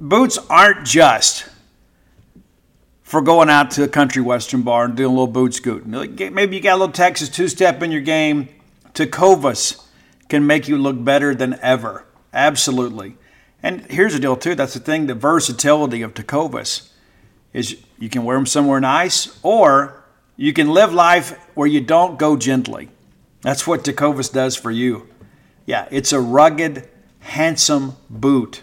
boots aren't just for going out to a country western bar and doing a little boot scooting. Maybe you got a little Texas two step in your game. Tecovas can make you look better than ever. Absolutely. And here's the deal, too. That's the thing the versatility of Tecovas is you can wear them somewhere nice or you can live life where you don't go gently. That's what Tecovas does for you. Yeah, it's a rugged, handsome boot.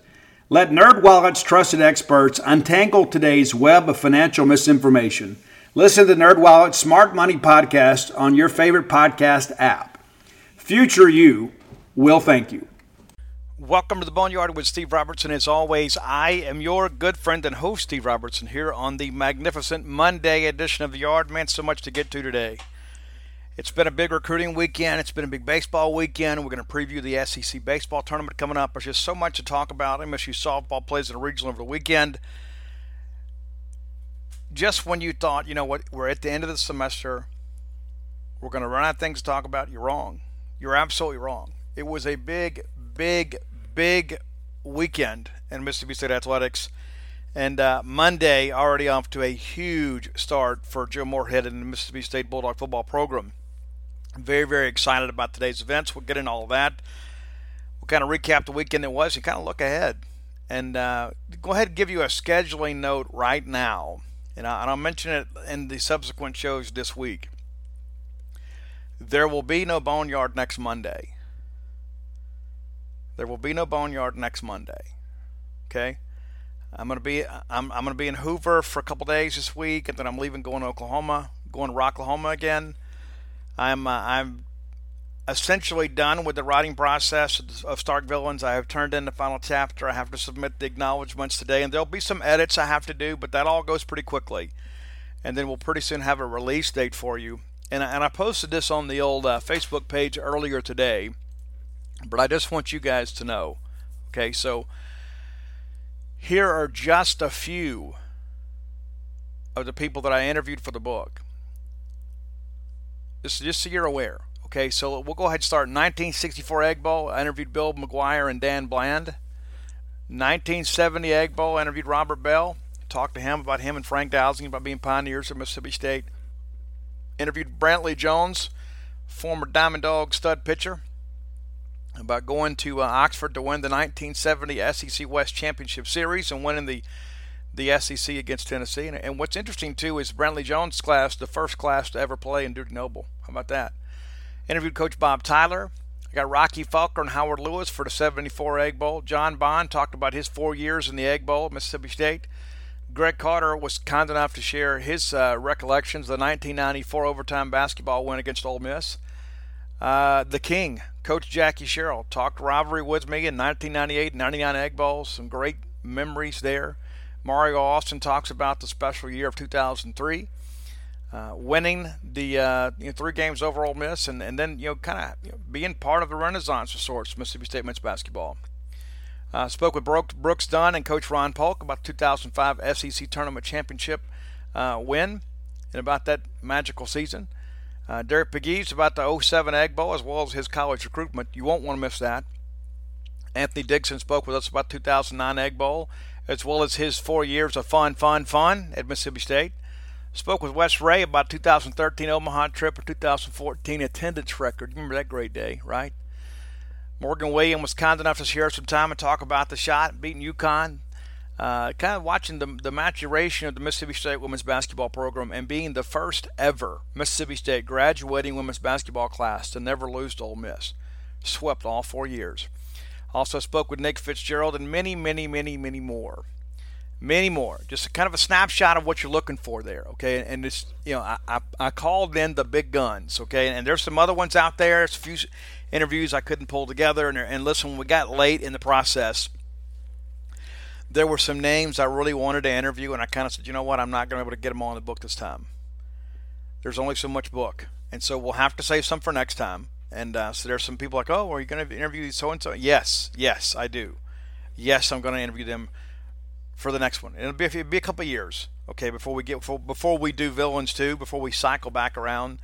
Let NerdWallet's trusted experts untangle today's web of financial misinformation. Listen to NerdWallet's Smart Money podcast on your favorite podcast app. Future you will thank you. Welcome to the Boneyard with Steve Robertson. As always, I am your good friend and host, Steve Robertson, here on the magnificent Monday edition of the Yard. Man, so much to get to today. It's been a big recruiting weekend. It's been a big baseball weekend. We're going to preview the SEC baseball tournament coming up. There's just so much to talk about. MSU softball plays in a regional over the weekend. Just when you thought, you know what, we're at the end of the semester, we're going to run out of things to talk about, you're wrong. You're absolutely wrong. It was a big, big, big weekend in Mississippi State athletics. And uh, Monday already off to a huge start for Joe Moorhead and the Mississippi State Bulldog football program. Very, very excited about today's events. We'll get into all that. We'll kind of recap the weekend that was and kind of look ahead. And uh, go ahead and give you a scheduling note right now. And, I, and I'll mention it in the subsequent shows this week. There will be no Boneyard next Monday. There will be no Boneyard next Monday. Okay? I'm gonna be I'm, I'm gonna be in Hoover for a couple days this week, and then I'm leaving, going to Oklahoma, going to Rocklahoma again. I'm uh, I'm essentially done with the writing process of Stark Villains. I have turned in the final chapter. I have to submit the acknowledgments today, and there'll be some edits I have to do, but that all goes pretty quickly. And then we'll pretty soon have a release date for you. And, and I posted this on the old uh, Facebook page earlier today, but I just want you guys to know. Okay, so here are just a few of the people that I interviewed for the book. Just, just so you're aware. Okay, so we'll go ahead and start. 1964 Egg Bowl, I interviewed Bill McGuire and Dan Bland. 1970 Egg Bowl, I interviewed Robert Bell. Talked to him about him and Frank Dowsing about being pioneers at Mississippi State. Interviewed Brantley Jones, former Diamond Dawg stud pitcher, about going to uh, Oxford to win the 1970 SEC West Championship Series and winning the the SEC against Tennessee. And, and what's interesting too is Brantley Jones' class, the first class to ever play in Dudy Noble. How about that? Interviewed Coach Bob Tyler. I got Rocky Felker and Howard Lewis for the 74 Egg Bowl. John Bond talked about his four years in the Egg Bowl at Mississippi State. Greg Carter was kind enough to share his uh, recollections of the 1994 overtime basketball win against Ole Miss. Uh, the King, Coach Jackie Sherrill, talked rivalry with me in 1998 99 Egg Bowls. Some great memories there. Mario Austin talks about the special year of 2003, uh, winning the uh, you know, three games over Ole Miss, and, and then you know kind of you know, being part of the renaissance of sorts, Mississippi State men's basketball. Uh, spoke with Brooks Dunn and Coach Ron Polk about the 2005 SEC Tournament Championship uh, win and about that magical season. Uh, Derek Pegues about the 07 Egg Bowl as well as his college recruitment. You won't want to miss that. Anthony Dixon spoke with us about 2009 Egg Bowl as well as his four years of fun, fun, fun at Mississippi State. Spoke with Wes Rea about 2013 Omaha trip and 2014 attendance record. Remember that great day, right? Morgan Williams was kind enough to share some time and talk about the shot, beating UConn. Uh, kind of watching the, the maturation of the Mississippi State women's basketball program and being the first ever Mississippi State graduating women's basketball class to never lose to Ole Miss. Swept all four years. Also spoke with Nick Fitzgerald and many, many, many, many more. Many more. Just kind of a snapshot of what you're looking for there, okay? And it's, you know, I, I, I called in the big guns, okay? And there's some other ones out there. There's a few interviews I couldn't pull together. And, and listen, we got late in the process, there were some names I really wanted to interview, and I kind of said, you know what, I'm not going to be able to get them all in the book this time. There's only so much book. And so we'll have to save some for next time. And uh, so there's some people like, oh, are you going to interview so and so? Yes, yes, I do. Yes, I'm going to interview them for the next one. It'll be, it'll be a couple years, okay, before we get before, before we do villains too, before we cycle back around.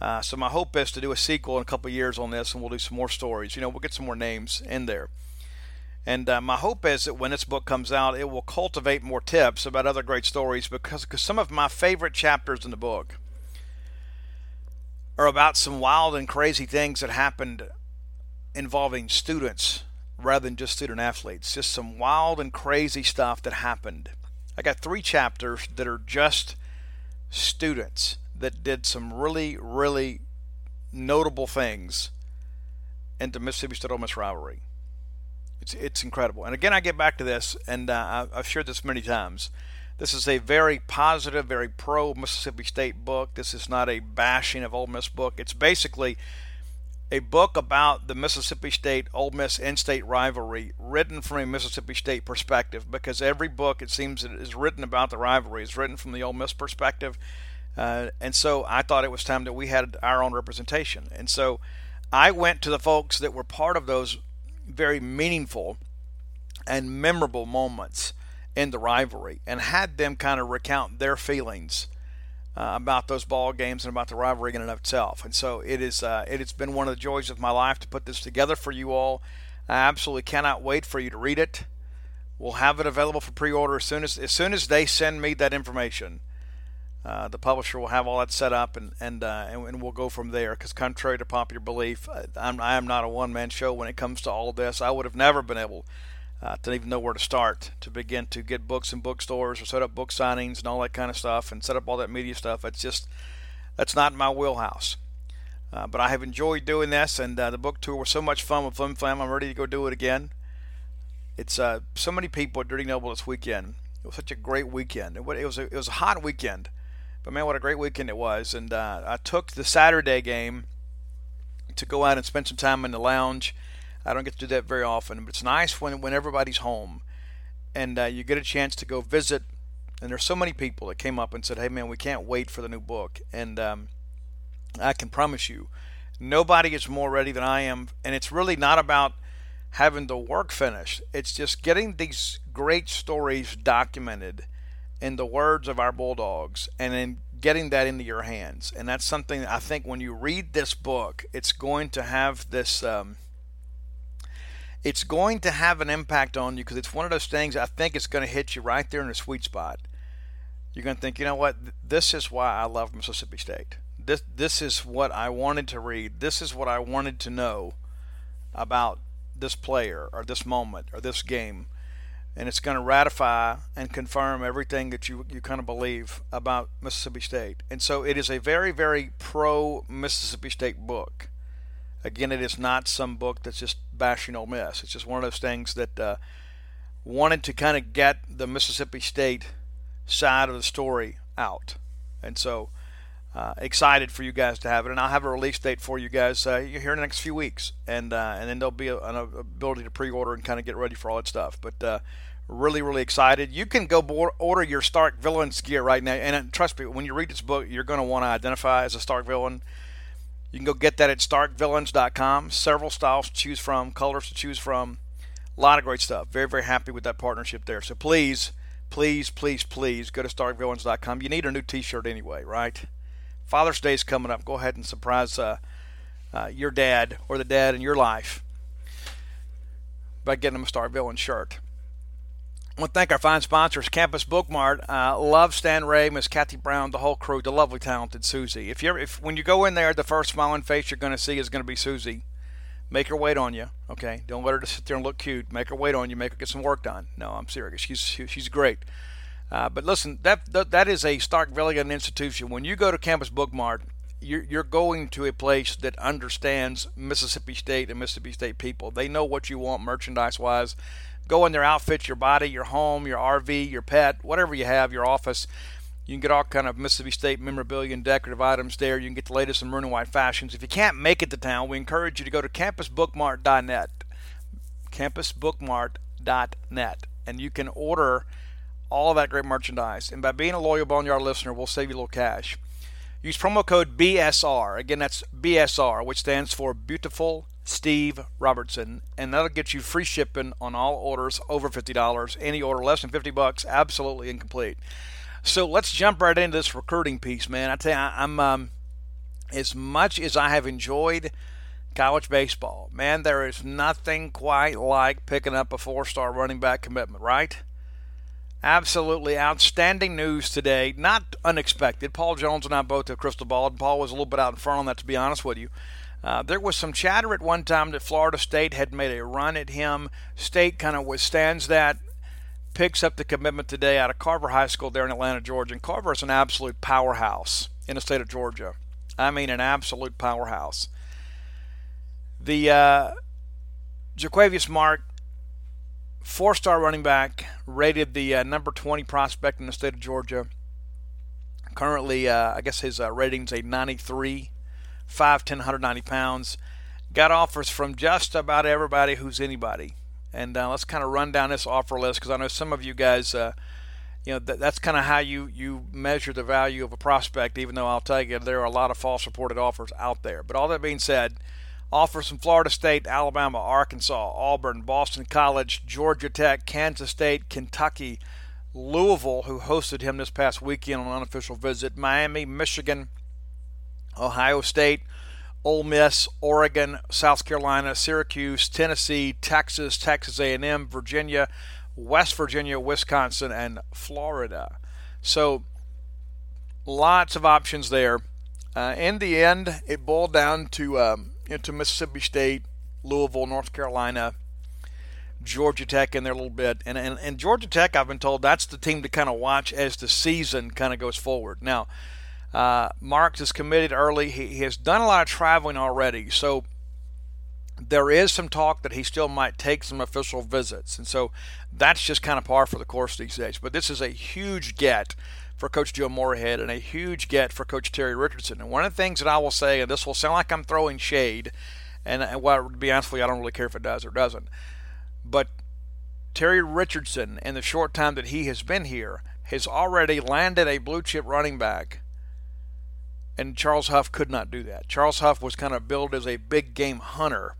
Uh, so my hope is to do a sequel in a couple years on this, and we'll do some more stories. You know, we'll get some more names in there. And uh, my hope is that when this book comes out, it will cultivate more tips about other great stories because, because some of my favorite chapters in the book are about some wild and crazy things that happened involving students rather than just student athletes. Just some wild and crazy stuff that happened. I got three chapters that are just students that did some really, really notable things in the Mississippi State Ole Miss rivalry. It's, it's incredible. And again, I get back to this, and uh, I've shared this many times. This is a very positive, very pro Mississippi State book. This is not a bashing of Ole Miss book. It's basically a book about the Mississippi State Ole Miss in-state rivalry, written from a Mississippi State perspective. Because every book, it seems, that is written about the rivalry is written from the Ole Miss perspective. Uh, and so I thought it was time that we had our own representation. And so I went to the folks that were part of those very meaningful and memorable moments in the rivalry and had them kind of recount their feelings uh, about those ball games and about the rivalry in and of itself. And so it is. Uh, it has been one of the joys of my life to put this together for you all. I absolutely cannot wait for you to read it. We'll have it available for pre-order as soon as as soon as they send me that information. Uh, the publisher will have all that set up, and and uh, and, and, we'll go from there. Because contrary to popular belief, I'm I am not a one-man show when it comes to all this. I would have never been able uh, to even know where to start to begin to get books in bookstores or set up book signings and all that kind of stuff, and set up all that media stuff. It's just that's not my wheelhouse. Uh, but I have enjoyed doing this, and uh, the book tour was so much fun with Flim Flam. I'm ready to go do it again. It's uh, so many people at Dudy Noble this weekend. It was such a great weekend. It was a, it was a hot weekend. But man, what a great weekend it was! And uh, I took the Saturday game to go out and spend some time in the lounge. I don't get to do that very often, but it's nice when when everybody's home and uh, you get a chance to go visit. And there's so many people that came up and said, "Hey, man, we can't wait for the new book." And um, I can promise you, nobody is more ready than I am. And it's really not about having the work finished. It's just getting these great stories documented in the words of our Bulldogs and then getting that into your hands. And that's something I think when you read this book, it's going to have this. Um, it's going to have an impact on you because it's one of those things I think it's going to hit you right there in the sweet spot. You're going to think, you know what? This is why I love Mississippi State. This this is what I wanted to read. This is what I wanted to know about this player or this moment or this game and it's going to ratify and confirm everything that you you kind of believe about Mississippi State. And so it is a very very pro Mississippi State book. Again, it is not some book that's just bashing Ole Miss. It's just one of those things that uh, wanted to kind of get the Mississippi State side of the story out. And so uh, excited for you guys to have it, and I'll have a release date for you guys uh, here in the next few weeks, and uh, and then there'll be a, an ability to pre-order and kind of get ready for all that stuff. But uh, really, really excited. You can go board, order your Stark Villains gear right now, and uh, trust me, when you read this book, you're going to want to identify as a Stark Villain. You can go get that at starkvillains.com. Several styles to choose from, colors to choose from, a lot of great stuff. Very, very happy with that partnership there. So please, please, please, please go to starkvillains.com. You need a new T-shirt anyway, right? Father's Day is coming up. Go ahead and surprise uh, uh, your dad or the dad in your life by getting them a Stark Villain shirt. I want to thank our fine sponsors, Campus Bookmart. Uh, love Stan Ray, Miss Kathy Brown, the whole crew, the lovely, talented Susie. If you're, if when you go in there, the first smiling face you're going to see is going to be Susie. Make her wait on you, okay? Don't let her just sit there and look cute. Make her wait on you. Make her get some work done. No, I'm serious. She's she's great. Uh, but listen, that, that, that is a Starkvillian institution. When you go to Campus Bookmart, you're, you're going to a place that understands Mississippi State and Mississippi State people. They know what you want merchandise wise. Go in their outfit your body, your home, your RV, your pet, whatever you have, your office. You can get all kind of Mississippi State memorabilia and decorative items there. You can get the latest in maroon and white fashions. If you can't make it to town, we encourage you to go to campusbookmart.net. Campusbookmart.net. And you can order all of that great merchandise. And by being a loyal Boneyard listener, we'll save you a little cash. Use promo code BSR. Again, that's BSR, which stands for Beautiful Steve Robertson, and that'll get you free shipping on all orders over $50. Any order less than 50 bucks, absolutely incomplete. So let's jump right into this recruiting piece, man. I tell you, I'm um, as much as I have enjoyed college baseball, man, there is nothing quite like picking up a four-star running back commitment, right? Absolutely outstanding news today. Not unexpected. Paul Jones and I both have crystal ball, and Paul was a little bit out in front on that, to be honest with you. Uh, there was some chatter at one time that Florida State had made a run at him. State kind of withstands that, picks up the commitment today out of Carver High School there in Atlanta, Georgia. And Carver is an absolute powerhouse in the state of Georgia. I mean, an absolute powerhouse. The uh, Jo'quavious Marks four star running back, rated the uh, number 20 prospect in the state of Georgia. Currently, uh, I guess his uh, rating's a 93, 5'10, 190 pounds. Got offers from just about everybody who's anybody. And uh, let's kind of run down this offer list because I know some of you guys, uh, you know, th- that's kind of how you, you measure the value of a prospect, even though I'll tell you there are a lot of false reported offers out there. But all that being said, offers from Florida State, Alabama, Arkansas, Auburn, Boston College, Georgia Tech, Kansas State, Kentucky, Louisville, who hosted him this past weekend on an unofficial visit, Miami, Michigan, Ohio State, Ole Miss, Oregon, South Carolina, Syracuse, Tennessee, Texas, Texas A&M, Virginia, West Virginia, Wisconsin, and Florida. So lots of options there. Uh, in the end, it boiled down to um, into Mississippi State, Louisville, North Carolina, Georgia Tech in there a little bit. And, and, and Georgia Tech, I've been told that's the team to kind of watch as the season kind of goes forward. Now, uh, Marks is committed early. He, he has done a lot of traveling already. So there is some talk that he still might take some official visits. And so that's just kind of par for the course these days. But this is a huge get for Coach Joe Moorhead and a huge get for Coach Terry Richardson. And one of the things that I will say, and this will sound like I'm throwing shade, and well, to be honest with you, I don't really care if it does or doesn't, but Terry Richardson, in the short time that he has been here, has already landed a blue chip running back. And Charles Huff could not do that. Charles Huff was kind of billed as a big game hunter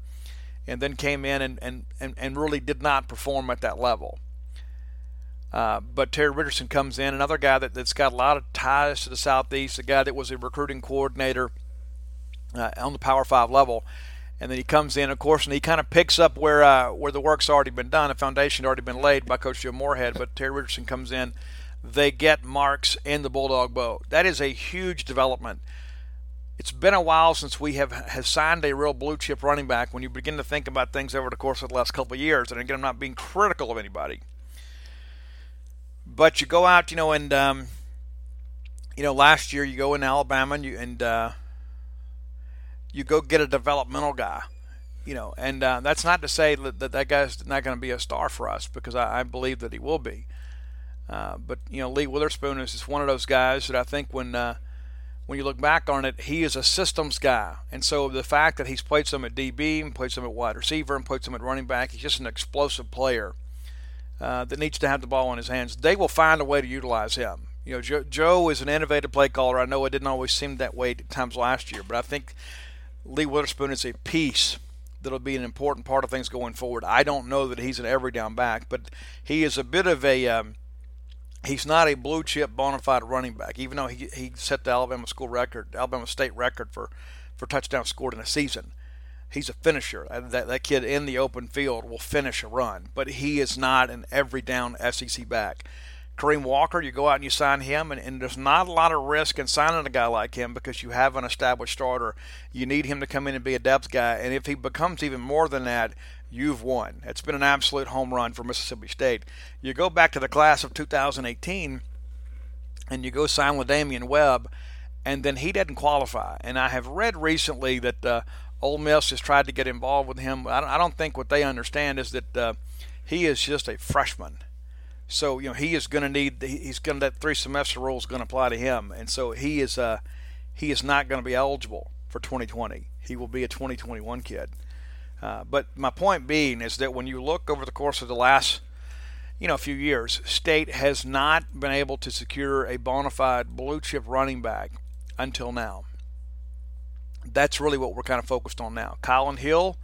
and then came in and, and, and, and really did not perform at that level. Uh, but Terry Richardson comes in, another guy that, that's got a lot of ties to the Southeast, a guy that was a recruiting coordinator uh, on the Power Five level. And then he comes in, of course, and he kind of picks up where uh, where the work's already been done. A foundation already been laid by Coach Joe Moorhead, but Terry Richardson comes in. They get Marks in the Bulldog boat. That is a huge development. It's been a while since we have, have signed a real blue chip running back. When you begin to think about things over the course of the last couple of years, and again, I'm not being critical of anybody, but you go out, you know, and um, you know, last year you go in Alabama and you and uh, you go get a developmental guy, you know, and uh, that's not to say that that, that guy's not going to be a star for us because I, I believe that he will be. Uh, but you know, Lee Witherspoon is just one of those guys that I think when uh, when you look back on it, he is a systems guy, and so the fact that he's played some at DB and played some at wide receiver and played some at running back, he's just an explosive player uh, that needs to have the ball in his hands. They will find a way to utilize him. You know, Joe, Joe is an innovative play caller. I know it didn't always seem that way at times last year, but I think Lee Witherspoon is a piece that'll be an important part of things going forward. I don't know that he's an every down back, but he is a bit of a um, he's not a blue chip bona fide running back, even though he he set the Alabama school record, Alabama state record for for touchdowns scored in a season. He's a finisher. Uh, that that kid in the open field will finish a run, but he is not an every down SEC back. Kareem Walker, you go out and you sign him, and, and, there's not a lot of risk in signing a guy like him because you have an established starter. You need him to come in and be a depth guy, and if he becomes even more than that, you've won. It's been an absolute home run for Mississippi State. You go back to the class of 2018, and you go sign with Damian Webb, and then he didn't qualify. And I have read recently that uh, Ole Miss has tried to get involved with him. I don't, I don't think what they understand is that uh, he is just a freshman so you know he is going to need he's going to that three semester rule is going to apply to him, and so he is uh he is not going to be eligible for 2020. He will be a 2021 kid. Uh, but my point being is that when you look over the course of the last you know a few years, State has not been able to secure a bona fide blue chip running back until now. That's really what we're kind of focused on now. Kylin Hill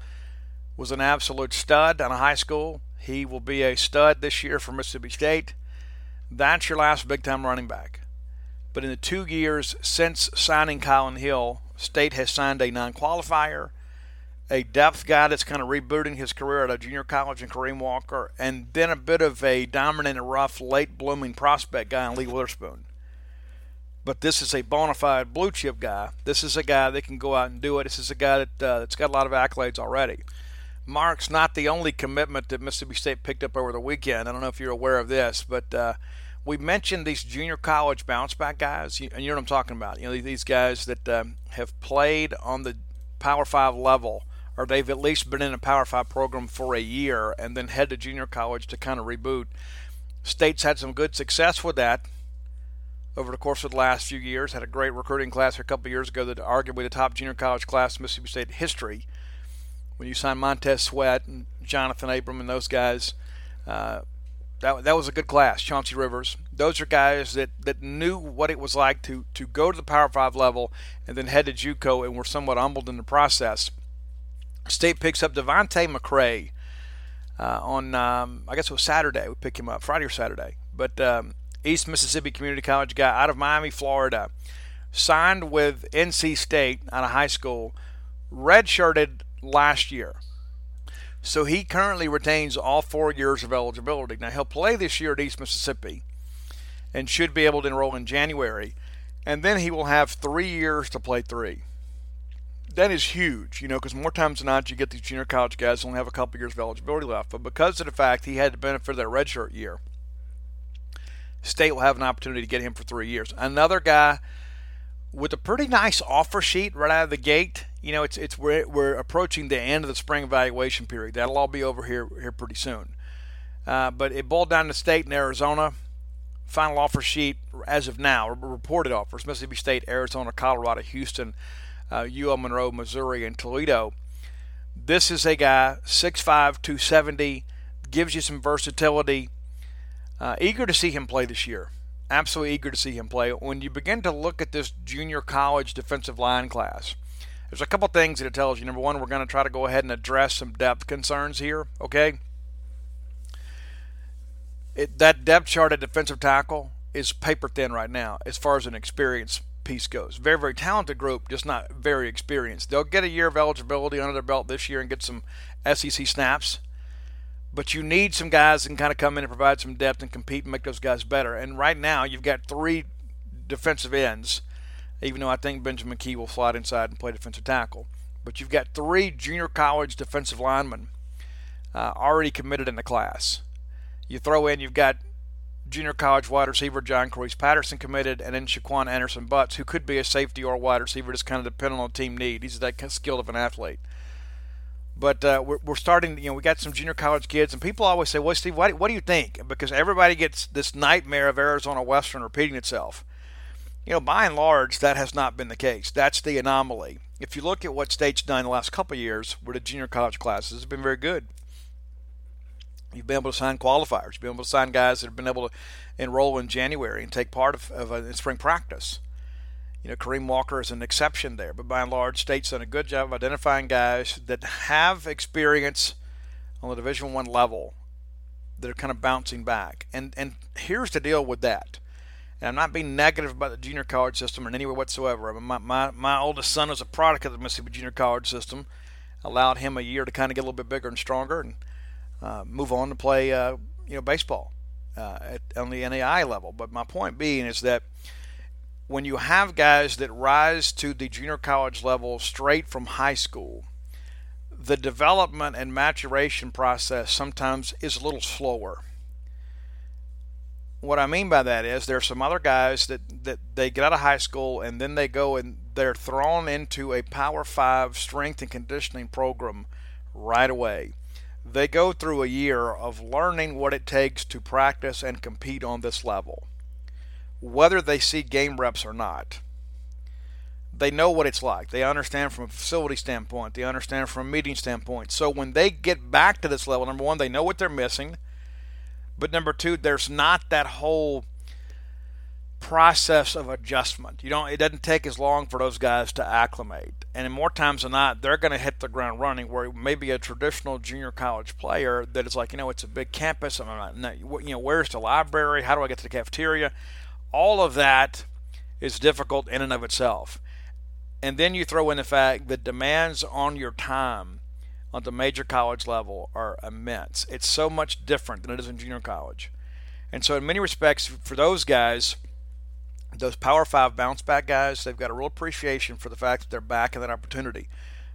was an absolute stud of high school. He will be a stud this year for Mississippi State. That's your last big time running back. But in the two years since signing Kylin Hill, State has signed a non qualifier, a depth guy that's kind of rebooting his career at a junior college in Kareem Walker, and then a bit of a in the rough, late blooming prospect guy in Lee Witherspoon. But this is a bona fide blue chip guy. This is a guy that can go out and do it. This is a guy that, uh, that's got a lot of accolades already. Mark's not the only commitment that Mississippi State picked up over the weekend. I don't know if you're aware of this, but uh, we mentioned these junior college bounce back guys, and you know what I'm talking about. You know these guys that um, have played on the Power Five level, or they've at least been in a Power Five program for a year, and then head to junior college to kind of reboot. State's had some good success with that over the course of the last few years. Had a great recruiting class a couple years ago that arguably the top junior college class in Mississippi State history when you signed Montez Sweat and Jonathan Abram and those guys. Uh, that, that was a good class. Chauncey Rivers. Those are guys that, that knew what it was like to, to go to the Power 5 level and then head to JUCO and were somewhat humbled in the process. State picks up Devontae McCray uh, on, um, I guess it was Saturday. We picked him up, Friday or Saturday. But um, East Mississippi Community College guy out of Miami, Florida. Signed with NC State out of high school. Redshirted last year. So he currently retains all four years of eligibility. Now he'll play this year at East Mississippi and should be able to enroll in January. And then he will have three years to play three. That is huge, you know, because more times than not you get these junior college guys only have a couple years of eligibility left. But because of the fact he had the benefit of that redshirt year, State will have an opportunity to get him for three years. Another guy with a pretty nice offer sheet right out of the gate you know, it's it's we're, we're approaching the end of the spring evaluation period. That'll all be over here here pretty soon. Uh, but it boiled down to state in Arizona. Final offer sheet as of now, reported offers: Mississippi State, Arizona, Colorado, Houston, uh, UL Monroe, Missouri, and Toledo. This is a guy 6'5", 270, gives you some versatility. Uh, eager to see him play this year. Absolutely eager to see him play. When you begin to look at this junior college defensive line class there's a couple things that it tells you. Number one, we're going to try to go ahead and address some depth concerns here, okay? It, that depth chart at defensive tackle is paper thin right now as far as an experience piece goes. Very, very talented group, just not very experienced. They'll get a year of eligibility under their belt this year and get some SEC snaps. But you need some guys that can kind of come in and provide some depth and compete and make those guys better. And right now, you've got three defensive ends even though I think Benjamin Key will slide inside and play defensive tackle. But you've got three junior college defensive linemen uh, already committed in the class. You throw in, you've got junior college wide receiver John Corrice Patterson committed, and then Shaquan Anderson Butts, who could be a safety or wide receiver, just kind of depending on team need. He's that skilled of an athlete. But uh, we're, we're starting, you know, we got some junior college kids, and people always say, well, Steve, what, what do you think? Because everybody gets this nightmare of Arizona Western repeating itself. You know, by and large, that has not been the case. That's the anomaly. If you look at what state's done the last couple of years, with the junior college classes it's been very good. You've been able to sign qualifiers. You've been able to sign guys that have been able to enroll in January and take part of, of a spring practice. You know, Kareem Walker is an exception there, but by and large, state's done a good job of identifying guys that have experience on the Division One level that are kind of bouncing back. And and here's the deal with that. And I'm not being negative about the junior college system in any way whatsoever. I mean, my, my, my oldest son is a product of the Mississippi junior college system. Allowed him a year to kind of get a little bit bigger and stronger and uh, move on to play, uh, you know, baseball uh, at, on the NAIA level. But my point being is that when you have guys that rise to the junior college level straight from high school, the development and maturation process sometimes is a little slower. What I mean by that is there are some other guys that, that they get out of high school and then they go and they're thrown into a Power Five strength and conditioning program right away they go through a year of learning what it takes to practice and compete on this level, whether they see game reps or not. They know what it's like. They understand from a facility standpoint. They understand from a meeting standpoint. So when they get back to this level, number one, they know what they're missing. But number two, there's not that whole process of adjustment. You don't. It doesn't take as long for those guys to acclimate, and more times than not, they're going to hit the ground running. Where maybe a traditional junior college player that is like, you know, it's a big campus. I'm not, you know, where's the library? How do I get to the cafeteria? All of that is difficult in and of itself. And then you throw in the fact that demands on your time on the major college level are immense. It's so much different than it is in junior college. And so, in many respects, for those guys, those Power Five bounce back guys, they've got a real appreciation for the fact that they're back in that opportunity.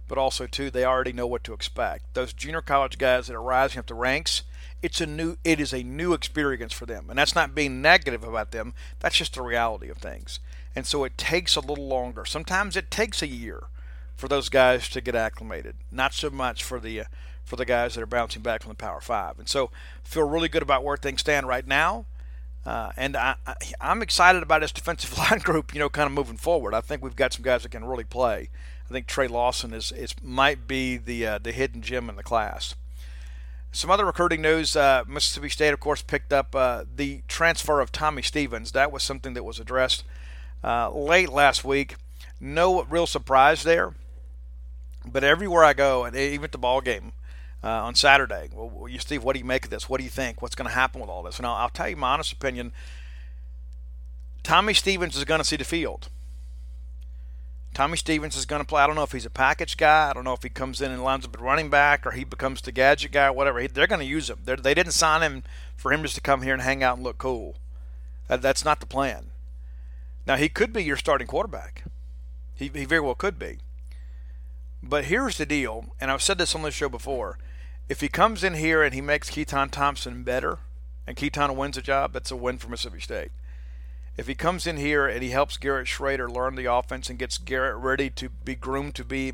But also too, they already know what to expect. Those junior college guys that are rising up the ranks, it's a new it is a new experience for them. And that's not being negative about them. That's just the reality of things. And so it takes a little longer. Sometimes it takes a year for those guys to get acclimated. Not so much for the uh, for the guys that are bouncing back from the Power Five. And so feel really good about where things stand right now. Uh, and I, am excited about this defensive line group, you know, kind of moving forward. I think we've got some guys that can really play. I think Trey Lawson is, is might be the uh, the hidden gem in the class. Some other recruiting news: uh, Mississippi State, of course, picked up uh, the transfer of Tommy Stevens. That was something that was addressed uh, late last week. No real surprise there, but everywhere I go, and even at the ball game, uh, on Saturday. Well, you, Steve, what do you make of this? What do you think? What's going to happen with all this? And I'll, I'll tell you my honest opinion. Tommy Stevens is going to see the field. Tommy Stevens is going to play. I don't know if he's a package guy. I don't know if he comes in and lines up at running back or he becomes the gadget guy, or whatever. He, they're going to use him. They're, they did not sign him for him just to come here and hang out and look cool. That, that's not the plan. Now, he could be your starting quarterback. He, he very well could be. But here's the deal, and I've said this on this show before if he comes in here and he makes Keytaon Thompson better, and Keytaon wins a job, that's a win for Mississippi State. If he comes in here and he helps Garrett Shrader learn the offense and gets Garrett ready to be groomed to be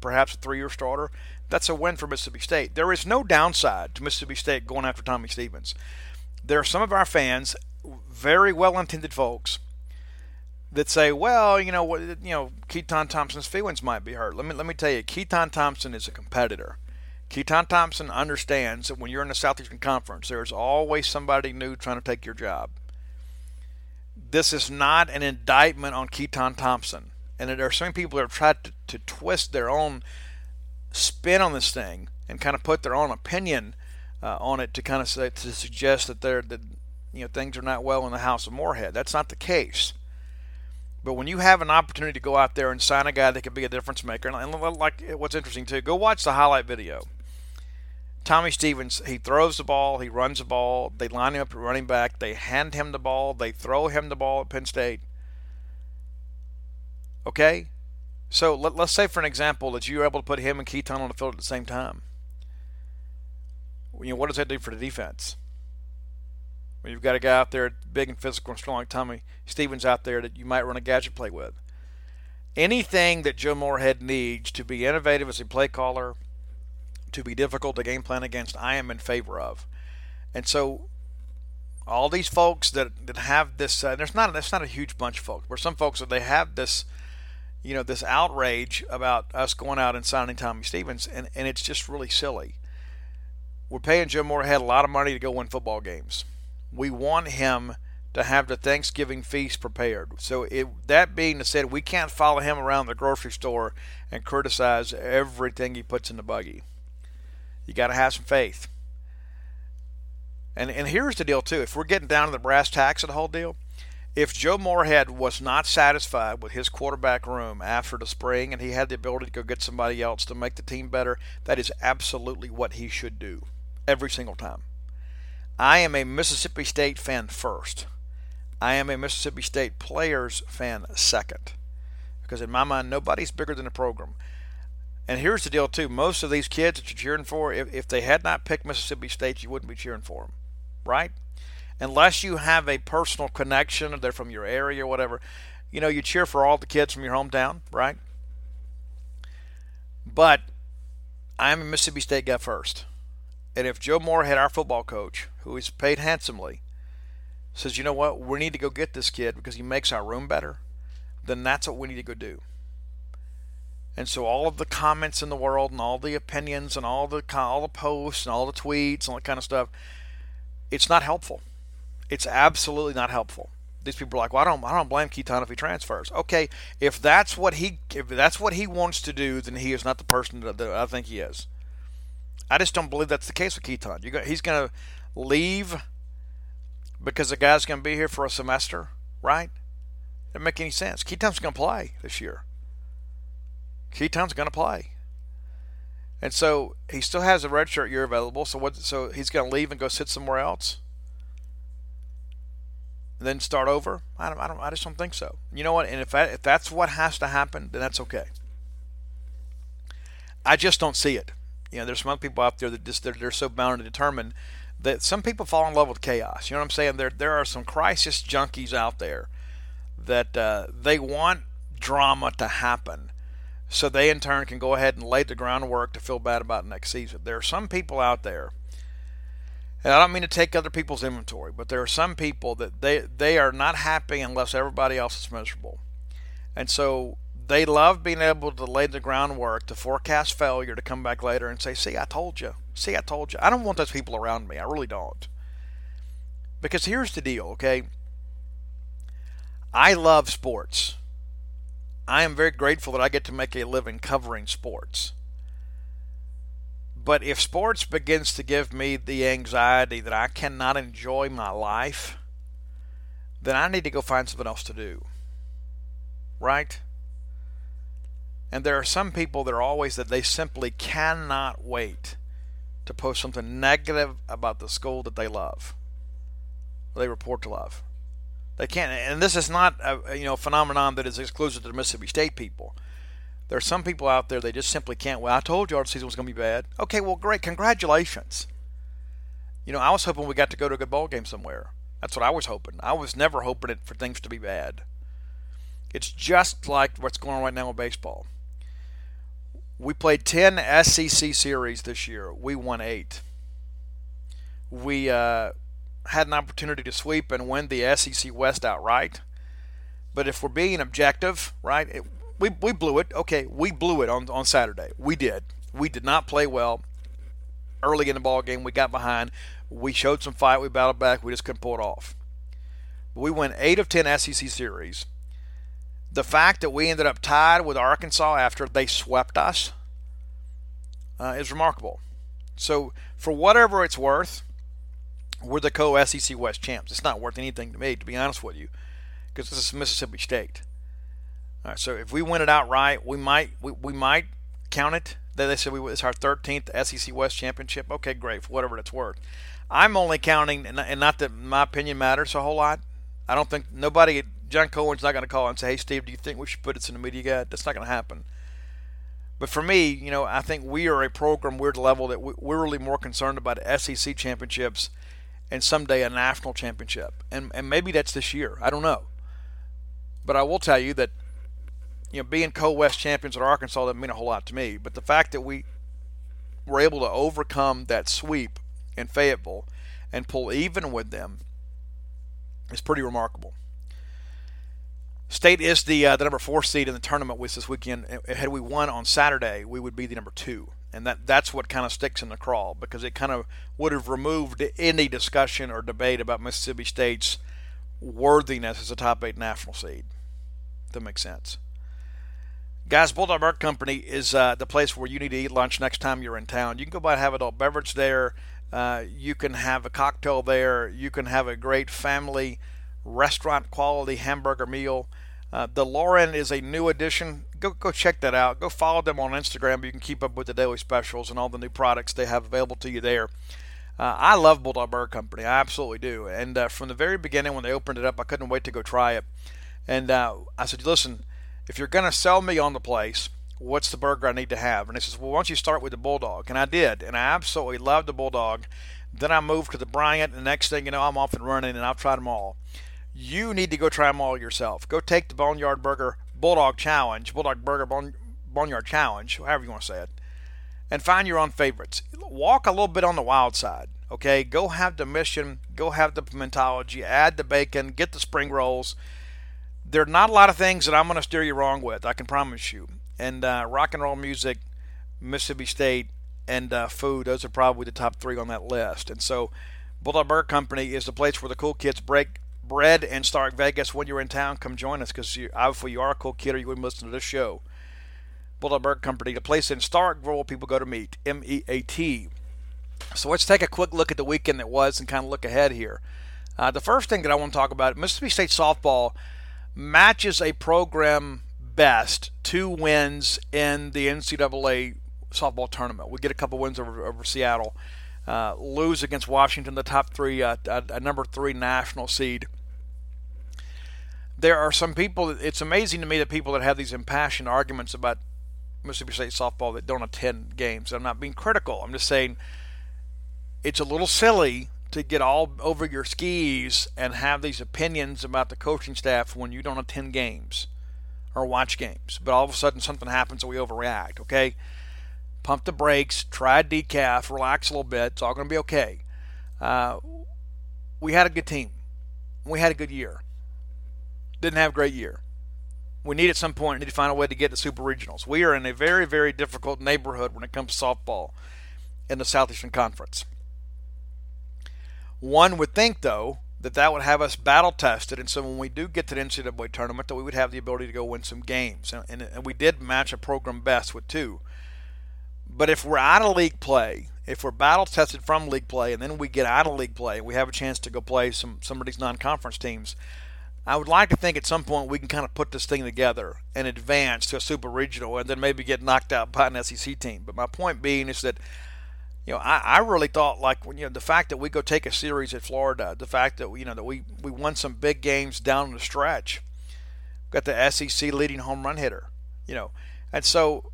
perhaps a three-year starter, that's a win for Mississippi State. There is no downside to Mississippi State going after Tommy Stevens. There are some of our fans, very well-intended folks, that say, well, you know what, you know, Keytaon Thompson's feelings might be hurt. Let me let me tell you, Keytaon Thompson is a competitor. Keytaon Thompson understands that when you're in the Southeastern Conference, there's always somebody new trying to take your job. This is not an indictment on Keytaon Thompson. And there are some people that have tried to, to twist their own spin on this thing and kind of put their own opinion uh, on it to kind of say, to suggest that they're that you know things are not well in the House of Moorhead. That's not the case. But when you have an opportunity to go out there and sign a guy that could be a difference maker, and like what's interesting too, go watch the highlight video. Tommy Stevens, he throws the ball, he runs the ball, they line him up at running back, they hand him the ball, they throw him the ball at Penn State. Okay? So let, us say, for an example, that you're able to put him and Keytaon on the field at the same time. You know, what does that do for the defense? When you've got a guy out there big and physical and strong like Tommy Stevens out there that you might run a gadget play with. Anything that Joe Moorhead needs to be innovative as a play caller, to be difficult to game plan against, I am in favor of. And so all these folks that, that have this, uh, there's not there's not a huge bunch of folks, but some folks that they have this, you know, this outrage about us going out and signing Tommy Stevens, and, and it's just really silly. We're paying Joe Moorhead a lot of money to go win football games. We want him to have the Thanksgiving feast prepared. So, it, that being said, we can't follow him around the grocery store and criticize everything he puts in the buggy. You got to have some faith. And and here's the deal too. If we're getting down to the brass tacks of the whole deal, if Joe Moorhead was not satisfied with his quarterback room after the spring and he had the ability to go get somebody else to make the team better, that is absolutely what he should do every single time. I am a Mississippi State fan first. I am a Mississippi State players fan second. Because in my mind, nobody's bigger than the program. And here's the deal, too. Most of these kids that you're cheering for, if, if they had not picked Mississippi State, you wouldn't be cheering for them right? Unless you have a personal connection or they're from your area or whatever, you know, you cheer for all the kids from your hometown, right? But I'm a Mississippi State guy first. And if Joe Moorhead, our football coach, who is paid handsomely, says, you know what, we need to go get this kid because he makes our room better, then that's what we need to go do. And so all of the comments in the world and all the opinions and all the all the posts and all the tweets and all that kind of stuff, it's not helpful. It's absolutely not helpful. These people are like, well, I don't, I don't blame Keytaon if he transfers. Okay, if that's what he, if that's what he wants to do, then he is not the person that, that I think he is. I just don't believe that's the case with Keytaon. He's going to leave because the guy's going to be here for a semester, right? Doesn't make any sense. Keytaon's going to play this year. Keytaon's going to play. And so he still has a redshirt year available. So what? So he's going to leave and go sit somewhere else, and then start over. I don't. I don't. I just don't think so. You know what? And if that, if that's what has to happen, then that's okay. I just don't see it. You know, there's some people out there that just they're, they're so bound and determined that some people fall in love with chaos. You know what I'm saying? There there are some crisis junkies out there that uh, they want drama to happen so they in turn can go ahead and lay the groundwork to feel bad about next season. There are some people out there, and I don't mean to take other people's inventory, but there are some people that they they are not happy unless everybody else is miserable, and so they love being able to lay the groundwork to forecast failure to come back later and say, "See, I told you. See, I told you." I don't want those people around me. I really don't. Because here's the deal, okay? I love sports. I am very grateful that I get to make a living covering sports. But if sports begins to give me the anxiety that I cannot enjoy my life, then I need to go find something else to do. Right? And there are some people that are always that they simply cannot wait to post something negative about the school that they love. They report to love. They can't, and this is not a you know phenomenon that is exclusive to the Mississippi State people. There are some people out there they just simply can't. Well, I told you our season was going to be bad. Okay, well, great, congratulations. You know, I was hoping we got to go to a good ball game somewhere. That's what I was hoping. I was never hoping it for things to be bad. It's just like what's going on right now with baseball. We played 10 SEC series this year. We won eight. We uh, had an opportunity to sweep and win the SEC West outright. But if we're being objective, right, it, we, we blew it. Okay, we blew it on, on Saturday. We did. We did not play well early in the ball game. We got behind. We showed some fight. We battled back. We just couldn't pull it off. We went 8 of 10 SEC series. The fact that we ended up tied with Arkansas after they swept us uh, is remarkable. So, for whatever it's worth, we're the co SEC West champs. It's not worth anything to me, to be honest with you, because this is Mississippi State. All right, so if we win it outright, we might we, we might count it. They said we, it's our 13th SEC West championship. Okay, great, for whatever it's worth. I'm only counting, and not that my opinion matters a whole lot. I don't think nobody, John Cohen's not going to call and say, "Hey, Steve, do you think we should put this in the media guide?" That's not going to happen. But for me, you know, I think we are a program. We're at the level that we're really more concerned about SEC championships and someday a national championship. And and maybe that's this year. I don't know. But I will tell you that you know being co-West champions at Arkansas doesn't mean a whole lot to me. But the fact that we were able to overcome that sweep in Fayetteville and pull even with them is pretty remarkable. State is the uh, the number four seed in the tournament with this weekend. Had we won on Saturday, we would be the number two, and that that's what kind of sticks in the craw because it kind of would have removed any discussion or debate about Mississippi State's worthiness as a top eight national seed. That makes sense. Guys, Bulldog Burger Company is uh, the place where you need to eat lunch next time you're in town. You can go by and have adult beverage there. Uh, you can have a cocktail there. You can have a great family restaurant quality hamburger meal. Uh, the Lauren is a new addition. Go go check that out. Go follow them on Instagram. You can keep up with the daily specials and all the new products they have available to you there. Uh, I love Bulldog Burger Company. I absolutely do. And uh, from the very beginning, when they opened it up, I couldn't wait to go try it. And uh, I said, listen, if you're going to sell me on the place, what's the burger I need to have? And he says, well, why don't you start with the Bulldog? And I did. And I absolutely loved the Bulldog. Then I moved to the Bryant. And the next thing you know, I'm off and running, and I've tried them all you need to go try them all yourself. Go take the Boneyard Burger Bulldog Challenge, Bulldog Burger Bone, Boneyard Challenge, however you want to say it, and find your own favorites. Walk a little bit on the wild side. Okay, go have the mission, go have the pimentology, add the bacon, get the spring rolls. There are not a lot of things that I'm going to steer you wrong with. I can promise you. And uh, rock and roll music, Mississippi State, and uh, food, those are probably the top three on that list. And so, Bulldog Burger Company is the place where the cool kids break bread in Stark Vegas when you're in town, come join us because obviously you are a cool kid or you wouldn't listen to this show. Bulldog Company, the place in Starkville people go to meet, M E A T. So let's take a quick look at the weekend that was and kind of look ahead here. Uh, the first thing that I want to talk about Mississippi State softball matches a program best two wins in the NCAA softball tournament. We get a couple wins over, over Seattle, uh, lose against Washington, the top three, uh, a number three national seed there are some people. It's amazing to me that people that have these impassioned arguments about Mississippi State softball that don't attend games. I'm not being critical. I'm just saying it's a little silly to get all over your skis and have these opinions about the coaching staff when you don't attend games or watch games. But all of a sudden something happens and we overreact. Okay, pump the brakes, try decaf, relax a little bit. It's all going to be okay. Uh, we had a good team. We had a good year didn't have a great year. We need at some point need to find a way to get to super regionals. We are in a very very difficult neighborhood when it comes to softball in the Southeastern Conference. One would think though that that would have us battle tested, and so when we do get to the NCAA tournament, that we would have the ability to go win some games, and, and, we did match a program best with two. But if we're out of league play, if we're battle tested from league play, and then we get out of league play, we have a chance to go play some some of these non-conference teams, I would like to think at some point we can kind of put this thing together and advance to a super regional and then maybe get knocked out by an SEC team. But my point being is that, you know, I, I really thought like when you know the fact that we go take a series at Florida, the fact that you know that we we won some big games down the stretch, got the SEC leading home run hitter, you know, and so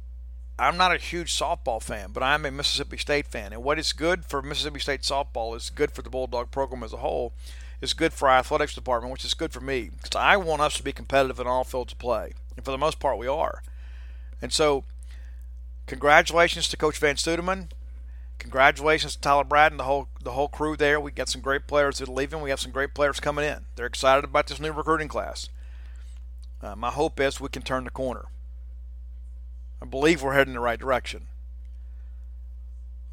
I'm not a huge softball fan, but I'm a Mississippi State fan, and what is good for Mississippi State softball is good for the Bulldog program as a whole is good for our athletics department, which is good for me because I want us to be competitive in all fields of play, and for the most part, we are. And so, congratulations to Coach Vann Stuedeman. Congratulations to Tyler Brad and the whole the whole crew there. We got some great players that are leaving. We have some great players coming in. They're excited about this new recruiting class. Uh, my hope is we can turn the corner. I believe we're heading in the right direction.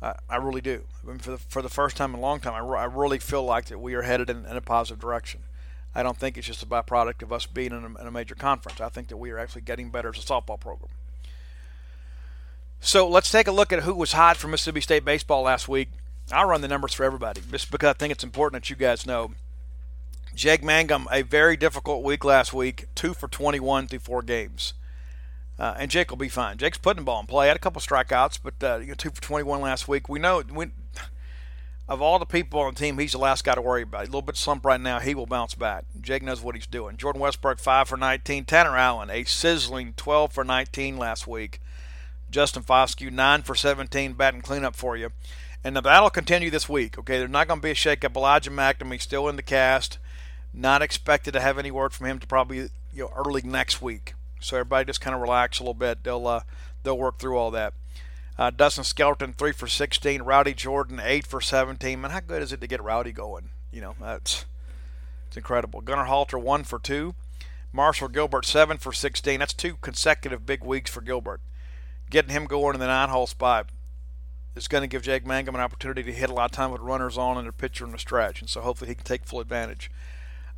I, I really do. I mean, for the for the first time in a long time, I, I really feel like that we are headed in, in, a positive direction. I don't think it's just a byproduct of us being in a, in a major conference. I think that we are actually getting better as a softball program. So let's take a look at who was hot for Mississippi State baseball last week. I'll run the numbers for everybody just because I think it's important that you guys know. Jake Mangum, a very difficult week last week, two for 21 through four games. Uh, and Jake will be fine. Jake's putting the ball in play. Had a couple strikeouts, but uh, you know, two for 21 last week. We know we, of all the people on the team, he's the last guy to worry about. A little bit slump right now. He will bounce back. Jake knows what he's doing. Jordan Westbrook five for 19. Tanner Allen a sizzling 12 for 19 last week. Justin Foscue nine for 17 batting cleanup for you. And that'll continue this week. Okay, there's not going to be a shakeup. Elijah MacNamee still in the cast. Not expected to have any word from him to probably you know early next week. So everybody just kind of relax a little bit. They'll uh, they'll work through all that. Uh, Dustin Skelton three for 16. Rowdy Jordan eight for 17. Man, how good is it to get Rowdy going? You know that's it's incredible. Gunnar Halter one for two. Marshall Gilbert seven for 16. That's two consecutive big weeks for Gilbert. Getting him going in the nine-hole spot is going to give Jake Mangum an opportunity to hit a lot of time with runners on and a pitcher in the stretch, and so hopefully he can take full advantage.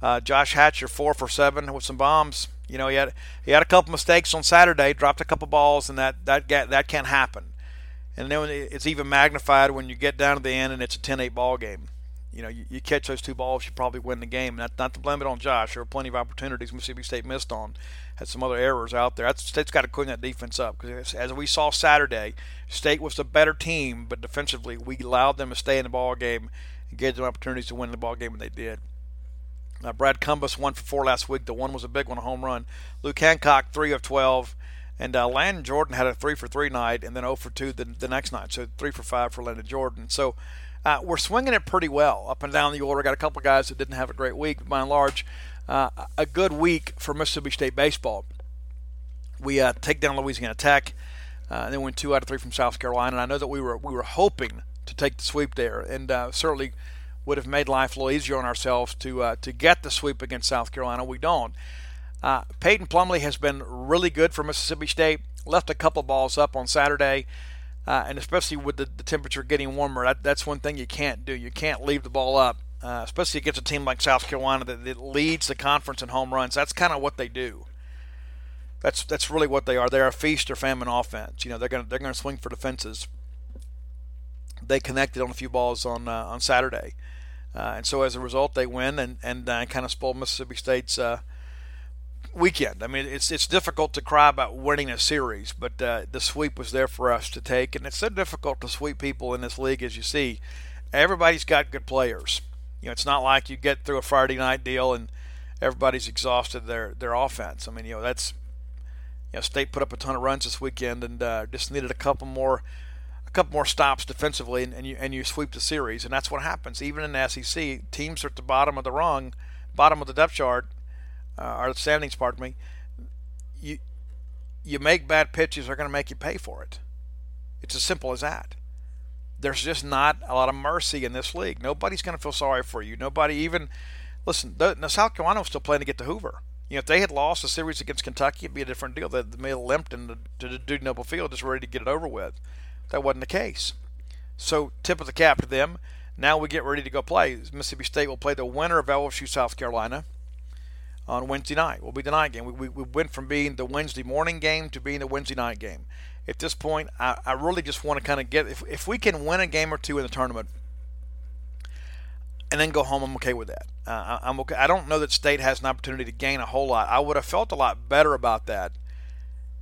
Uh, Josh Hatcher four for seven with some bombs. You know he had he had a couple mistakes on Saturday, dropped a couple balls, and that that that can't happen. And then it's even magnified when you get down to the end and it's a 10-8 ball game. You know, you, you catch those two balls, you probably win the game. Not not to blame it on Josh. There were plenty of opportunities Mississippi State missed on. Had some other errors out there. State's got to clean that defense up because as we saw Saturday, State was the better team, but defensively we allowed them to stay in the ball game and gave them opportunities to win the ball game, and they did. Uh, Brad Cumbest one for four last week. The one was a big one, a home run. Luke Hancock three of twelve, and uh, Landon Jordan had a three for three night, and then 0 for two the, the next night. So three for five for Landon Jordan. So uh, we're swinging it pretty well up and down the order. Got a couple guys that didn't have a great week, but by and large, uh, a good week for Mississippi State baseball. We uh, take down Louisiana Tech, uh, and then win two out of three from South Carolina. And I know that we were we were hoping to take the sweep there, and uh, certainly would have made life a little easier on ourselves to uh, to get the sweep against South Carolina. We don't. Uh, Peyton Plumlee has been really good for Mississippi State. Left a couple balls up on Saturday, uh, and especially with the, the temperature getting warmer, that, that's one thing you can't do. You can't leave the ball up, uh, especially against a team like South Carolina that, that leads the conference in home runs. That's kind of what they do. That's that's really what they are. They're a feast or famine offense. You know, they're gonna they're gonna swing for the fences. They connected on a few balls on uh, on Saturday. Uh, and so as a result, they win and and uh, kind of spoil Mississippi State's uh, weekend. I mean, it's it's difficult to cry about winning a series, but uh, the sweep was there for us to take, and it's so difficult to sweep people in this league, as you see. Everybody's got good players. You know, it's not like you get through a Friday night deal and everybody's exhausted their their offense. I mean, you know, that's you know, State put up a ton of runs this weekend and uh, just needed a couple more couple more stops defensively, and, and, you and you sweep the series, and that's what happens. Even in the SEC, teams are at the bottom of the rung, bottom of the depth chart, uh, or the standings, pardon me. You you make bad pitches, they're going to make you pay for it. It's as simple as that. There's just not a lot of mercy in this league. Nobody's going to feel sorry for you. Nobody even listen. The, the South Carolina was still playing to get to Hoover. You know, if they had lost the series against Kentucky, it'd be a different deal. They, they may have limped into to Dudy Noble Field, just ready to get it over with. That wasn't the case. So, tip of the cap to them. Now we get ready to go play. Mississippi State will play the winner of LSU South Carolina on Wednesday night. Will be the night game. We, we, we, went from being the Wednesday morning game to being the Wednesday night game. At this point, I, I really just want to kind of get if, if we can win a game or two in the tournament and then go home, I'm okay with that. Uh, I, I'm okay. I don't know that State has an opportunity to gain a whole lot. I would have felt a lot better about that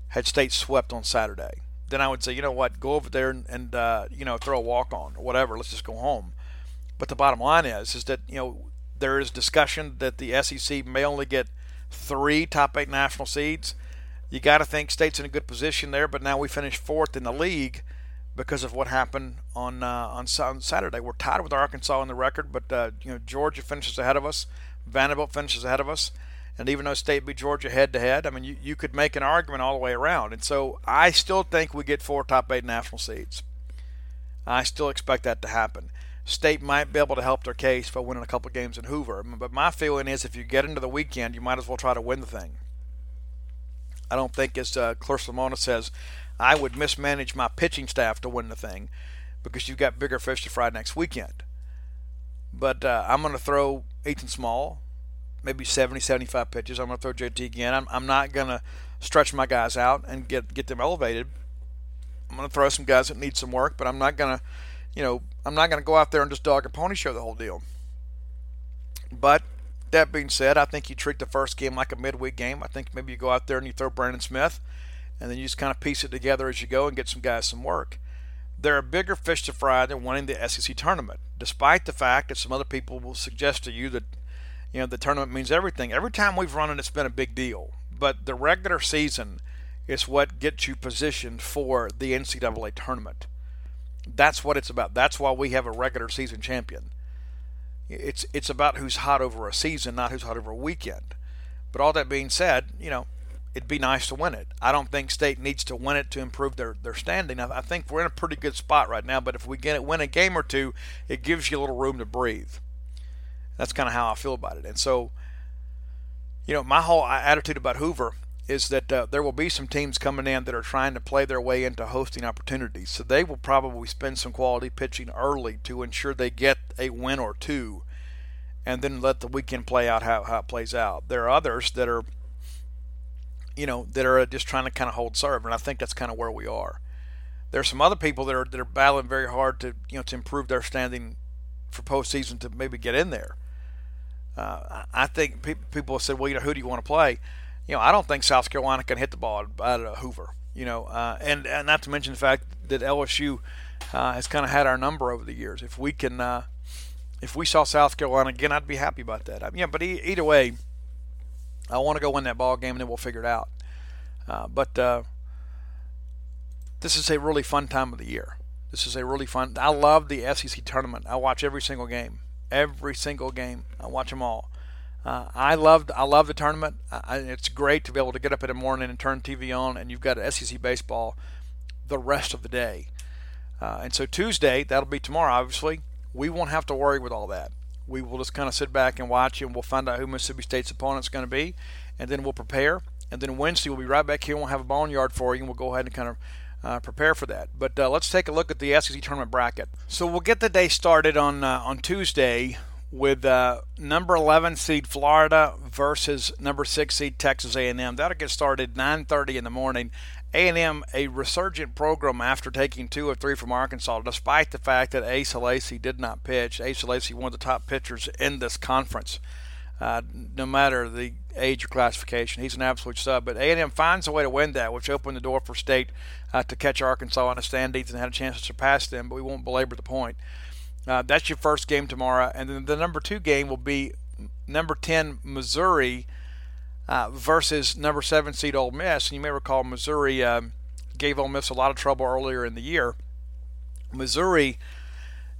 had State swept on Saturday then I would say, you know what, go over there and, and uh, you know throw a walk on or whatever. Let's just go home. But the bottom line is, is that you know there is discussion that the SEC may only get three top eight national seeds. You got to think state's in a good position there, but now we finished fourth in the league because of what happened on uh, on, on Saturday. We're tied with Arkansas in the record, but uh, you know Georgia finishes ahead of us, Vanderbilt finishes ahead of us. And even though State beat Georgia head to head, I mean, you, you could make an argument all the way around. And so I still think we get four top eight national seeds. I still expect that to happen. State might be able to help their case by winning a couple games in Hoover. But my feeling is if you get into the weekend, you might as well try to win the thing. I don't think, as uh, Lemonis says, I would mismanage my pitching staff to win the thing because you've got bigger fish to fry next weekend. But uh, I'm going to throw Ethan Small maybe 70, 75 pitches. I'm going to throw JT again. I'm, I'm not going to stretch my guys out and get get them elevated. I'm going to throw some guys that need some work, but I'm not going to, you know, I'm not going to go out there and just dog a pony show the whole deal. But that being said, I think you treat the first game like a midweek game. I think maybe you go out there and you throw Brandon Smith, and then you just kind of piece it together as you go and get some guys some work. There are bigger fish to fry than winning the SEC tournament, despite the fact that some other people will suggest to you that you know the tournament means everything. Every time we've run it, it's been a big deal. But the regular season is what gets you positioned for the NCAA tournament. That's what it's about. That's why we have a regular season champion. It's it's about who's hot over a season, not who's hot over a weekend. But all that being said, you know, it'd be nice to win it. I don't think State needs to win it to improve their, their standing. I, I think we're in a pretty good spot right now, but if we get it, win a game or two, it gives you a little room to breathe. That's kind of how I feel about it. And so, you know, my whole attitude about Hoover is that uh, there will be some teams coming in that are trying to play their way into hosting opportunities. So they will probably spend some quality pitching early to ensure they get a win or two and then let the weekend play out how, how it plays out. There are others that are, you know, that are just trying to kind of hold serve, and I think that's kind of where we are. There are some other people that are that are battling very hard to you know to improve their standing for postseason to maybe get in there. Uh, I think pe- people have said, well, you know, who do you want to play? You know, I don't think South Carolina can hit the ball out of Hoover. You know, uh, and, and not to mention the fact that LSU uh, has kind of had our number over the years. If we can uh, if we saw South Carolina again, I'd be happy about that. I mean, yeah, but e- either way, I want to go win that ball game, and then we'll figure it out. Uh, but uh, this is a really fun time of the year. This is a really fun. I love the SEC tournament. I watch every single game, every single game. I watch them all. Uh, I love I love the tournament. I, it's great to be able to get up in the morning and turn TV on, and you've got SEC baseball the rest of the day. Uh, and so Tuesday, that'll be tomorrow, obviously we won't have to worry with all that. We will just kind of sit back and watch, and we'll find out who Mississippi State's opponent's going to be, and then we'll prepare. And then Wednesday we'll be right back here. and We'll have a boneyard for you, and we'll go ahead and kind of uh, prepare for that. But uh, let's take a look at the SEC tournament bracket. So we'll get the day started on uh, on Tuesday with uh, number 11 seed Florida versus number six seed Texas A&M. That'll get started 9:30 in the morning. A&M a resurgent program after taking two or three from Arkansas, despite the fact that Asa Lacy did not pitch. Asa Lacy, one of the top pitchers in this conference, uh, no matter the age or classification. He's an absolute stud. But A&M finds a way to win that, which opened the door for State uh, to catch Arkansas on the standings and had a chance to surpass them. But we won't belabor the point. Uh, that's your first game tomorrow, and then the number two game will be number 10 Missouri uh, versus number seven seed Ole Miss. And you may recall Missouri um, gave Ole Miss a lot of trouble earlier in the year. Missouri,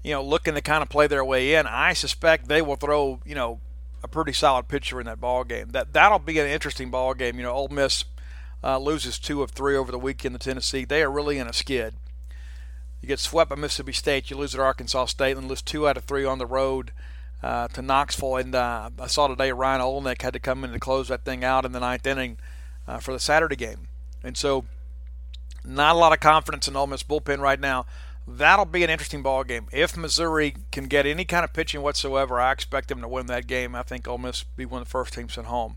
you know, looking to kind of play their way in. I suspect they will throw, you know, a pretty solid pitcher in that ball game. That that'll be an interesting ball game. You know, Ole Miss uh, loses two of three over the weekend to Tennessee. They are really in a skid. You get swept by Mississippi State. You lose at Arkansas State, and lose two out of three on the road uh, to Knoxville. And uh, I saw today Ryan Olenek had to come in to close that thing out in the ninth inning uh, for the Saturday game. And so, not a lot of confidence in Ole Miss bullpen right now. That'll be an interesting ball game. If Missouri can get any kind of pitching whatsoever, I expect them to win that game. I think Ole Miss will be one of the first teams at home.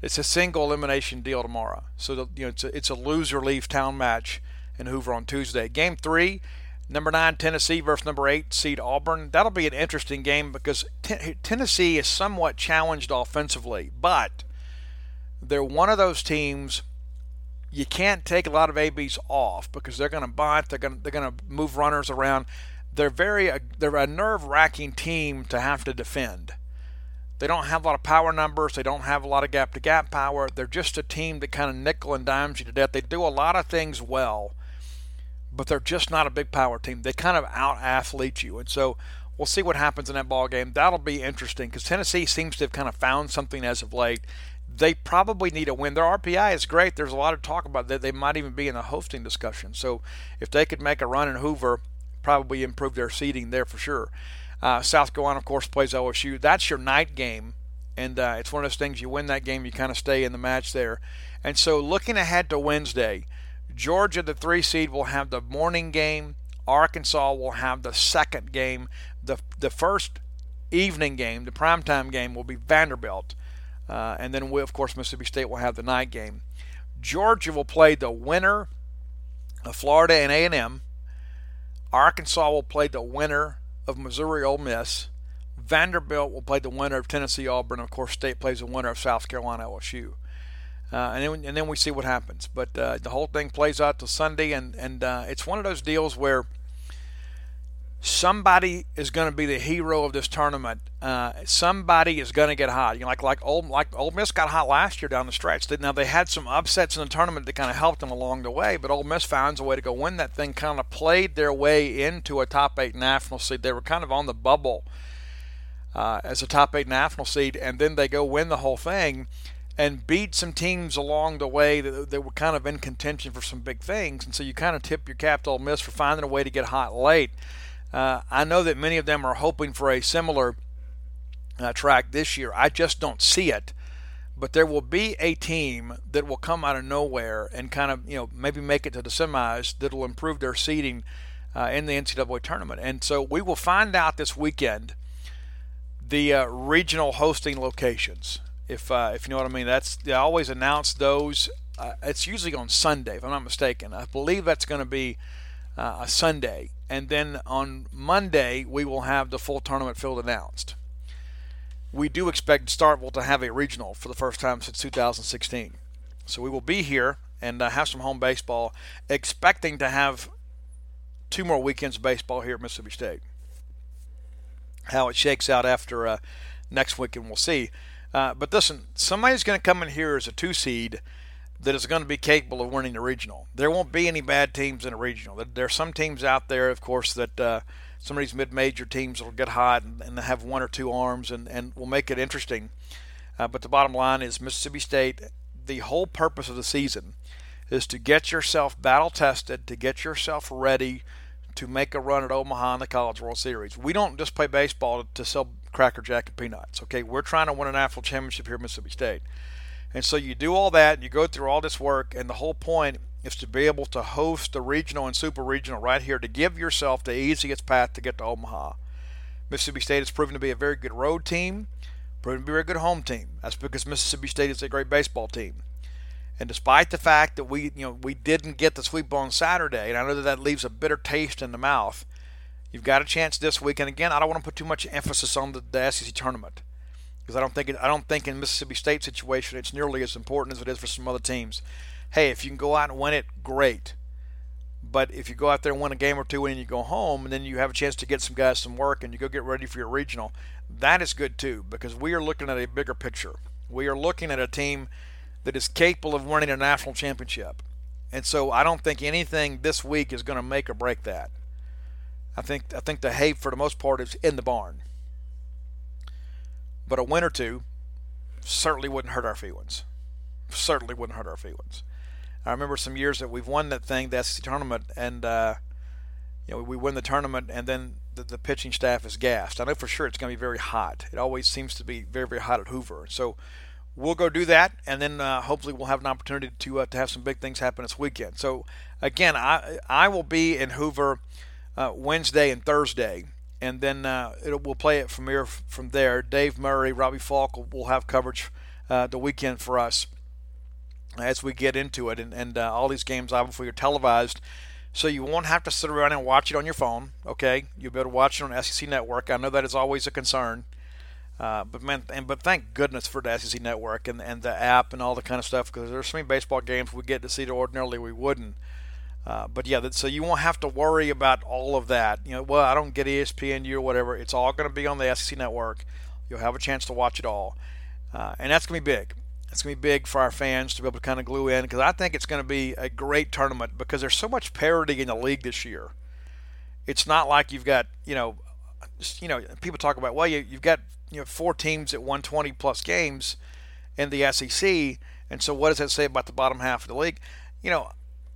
It's a single elimination deal tomorrow, so the, you know it's a, it's a loser leave town match in Hoover on Tuesday. Game three Number nine, Tennessee versus number eight seed Auburn. That'll be an interesting game because t- Tennessee is somewhat challenged offensively, but they're one of those teams you can't take a lot of ABs off because they're going to bunt, they're going they're going to move runners around. They're very uh, they're a nerve-wracking team to have to defend. They don't have a lot of power numbers. They don't have a lot of gap-to-gap power. They're just a team that kind of nickel and dimes you to death. They do a lot of things well but they're just not a big power team. They kind of out athlete you. And so we'll see what happens in that ball game. That'll be interesting because Tennessee seems to have kind of found something as of late. They probably need a win. Their RPI is great. There's a lot of talk about that. They might even be in a hosting discussion. So if they could make a run in Hoover, probably improve their seeding there for sure. Uh, South Carolina, of course, plays LSU. That's your night game, and uh, it's one of those things. You win that game, you kind of stay in the match there. And so, looking ahead to Wednesday, Georgia, the three seed, will have the morning game. Arkansas will have the second game. The the first evening game, the primetime game, will be Vanderbilt, uh, and then we, of course Mississippi State will have the night game. Georgia will play the winner of Florida and A and M. Arkansas will play the winner of Missouri Ole Miss. Vanderbilt will play the winner of Tennessee Auburn. Of course, State plays the winner of South Carolina LSU. Uh, and then and then we see what happens. But uh, the whole thing plays out till Sunday, and and uh, it's one of those deals where somebody is going to be the hero of this tournament. Uh, somebody is going to get hot. You know, like like old like Ole Miss got hot last year down the stretch. Now they had some upsets in the tournament that kind of helped them along the way, but Ole Miss found a way to go win that thing. Kind of played their way into a top eight national seed. They were kind of on the bubble uh, as a top eight national seed, and then they go win the whole thing and beat some teams along the way that, that were kind of in contention for some big things. And so you kind of tip your cap to Ole Miss for finding a way to get hot late. Uh, I know that many of them are hoping for a similar uh, track this year. I just don't see it. But there will be a team that will come out of nowhere and kind of, you know, maybe make it to the semis that will improve their seeding uh, in the NCAA tournament. And so we will find out this weekend the uh, regional hosting locations. If uh, if you know what I mean, that's they always announce those. Uh, it's usually on Sunday, if I'm not mistaken. I believe that's going to be uh, a Sunday, and then on Monday we will have the full tournament field announced. We do expect Starkville to have a regional for the first time since 2016, so we will be here and uh, have some home baseball, expecting to have two more weekends of baseball here at Mississippi State. How it shakes out after uh, next weekend, we'll see. Uh, but listen, somebody's going to come in here as a two seed that is going to be capable of winning the regional. There won't be any bad teams in a regional. There are some teams out there, of course, that uh, some of these mid-major teams will get hot and, and have one or two arms and, and will make it interesting. Uh, but the bottom line is Mississippi State, the whole purpose of the season is to get yourself battle tested, to get yourself ready to make a run at Omaha in the College World Series. We don't just play baseball to, sell Cracker Jack and peanuts. Okay, we're trying to win a national championship here at Mississippi State. And so you do all that, and you go through all this work, and the whole point is to be able to host the regional and super regional right here to give yourself the easiest path to get to Omaha. Mississippi State has proven to be a very good road team, proven to be a very good home team. That's because Mississippi State is a great baseball team. And despite the fact that we, you know, we didn't get the sweep on Saturday, and I know that that leaves a bitter taste in the mouth, you've got a chance this week. And again, I don't want to put too much emphasis on the, the SEC tournament because I don't think it, I don't think in Mississippi State situation it's nearly as important as it is for some other teams. Hey, if you can go out and win it, great. But if you go out there and win a game or two and you go home, and then you have a chance to get some guys some work and you go get ready for your regional, that is good too because we are looking at a bigger picture. We are looking at a team that is capable of winning a national championship. And so I don't think anything this week is going to make or break that. I think I think the hay for the most part is in the barn. But a win or two certainly wouldn't hurt our feelings. Certainly wouldn't hurt our feelings. I remember some years that we've won that thing, the SEC tournament, and uh, you know we win the tournament, and then the, the pitching staff is gassed. I know for sure it's going to be very hot. It always seems to be very very hot at Hoover. So we'll go do that, and then uh, hopefully we'll have an opportunity to uh, to have some big things happen this weekend. So again, I I will be in Hoover uh, Wednesday and Thursday and then uh, we'll play it from here from there. Dave Murray, Robbie Faulk will, will have coverage uh, the weekend for us as we get into it, and, and uh, all these games obviously are televised, so you won't have to sit around and watch it on your phone. Okay, you'll be able to watch it on SEC Network. I know that is always a concern. Uh, but man, and but thank goodness for the SEC Network and and the app and all the kind of stuff because there's so many baseball games we get to see that ordinarily we wouldn't. Uh, but yeah, so you won't have to worry about all of that. You know, well, I don't get ESPNU or whatever. It's all going to be on the SEC network. You'll have a chance to watch it all, uh, and that's going to be big. It's going to be big for our fans to be able to kind of glue in because I think it's going to be a great tournament because there's so much parity in the league this year. It's not like you've got you know, you know, people talk about well, you, you've got you know four teams at 120 plus games in the SEC, and so what does that say about the bottom half of the league? You know,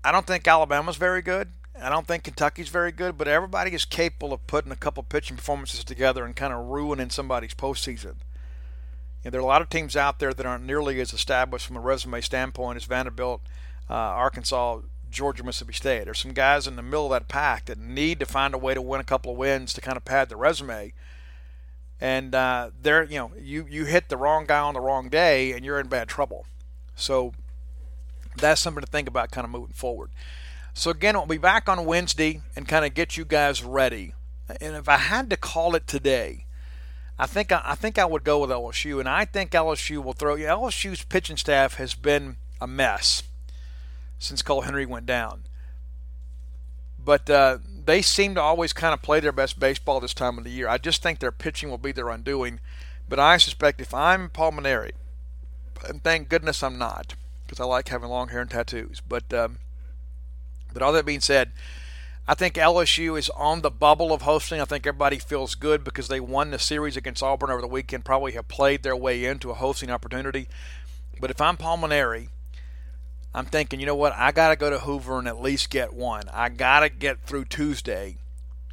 I don't think Alabama's very good. I don't think Kentucky's very good, but everybody is capable of putting a couple pitching performances together and kind of ruining somebody's postseason. You know, there are a lot of teams out there that aren't nearly as established from a resume standpoint as Vanderbilt, uh, Arkansas, Georgia, Mississippi State. There's some guys in the middle of that pack that need to find a way to win a couple of wins to kind of pad the resume. And uh, there, you know, you you hit the wrong guy on the wrong day, and you're in bad trouble. So that's something to think about kind of moving forward. So again, we'll be back on Wednesday and kind of get you guys ready. And if I had to call it today, I think I, I think I would go with LSU, and I think LSU will throw. You LSU's pitching staff has been a mess since Cole Henry went down. But uh, they seem to always kind of play their best baseball this time of the year. I just think their pitching will be their undoing. But I suspect if I'm Paul and thank goodness I'm not, because I like having long hair and tattoos. But um, but all that being said, I think LSU is on the bubble of hosting. I think everybody feels good because they won the series against Auburn over the weekend. Probably have played their way into a hosting opportunity. But if I'm Paul Mainieri, I'm thinking, you know what? I got to go to Hoover and at least get one. I got to get through Tuesday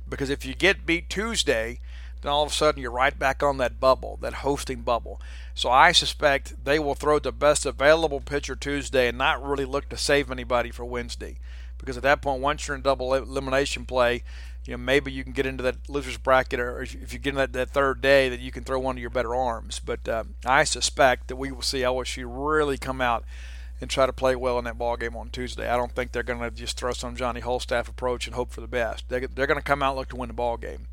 because if you get beat Tuesday, then all of a sudden you're right back on that bubble, that hosting bubble. So I suspect they will throw the best available pitcher Tuesday and not really look to save anybody for Wednesday. Because at that point, once you're in double elimination play, you know maybe you can get into that losers bracket, or if you get in that, that third day, that you can throw one of your better arms. But uh, I suspect that we will see LSU really come out and try to play well in that ball game on Tuesday. I don't think they're going to just throw some Johnny Holstaff approach and hope for the best. They, they're going to come out look to win the ball game.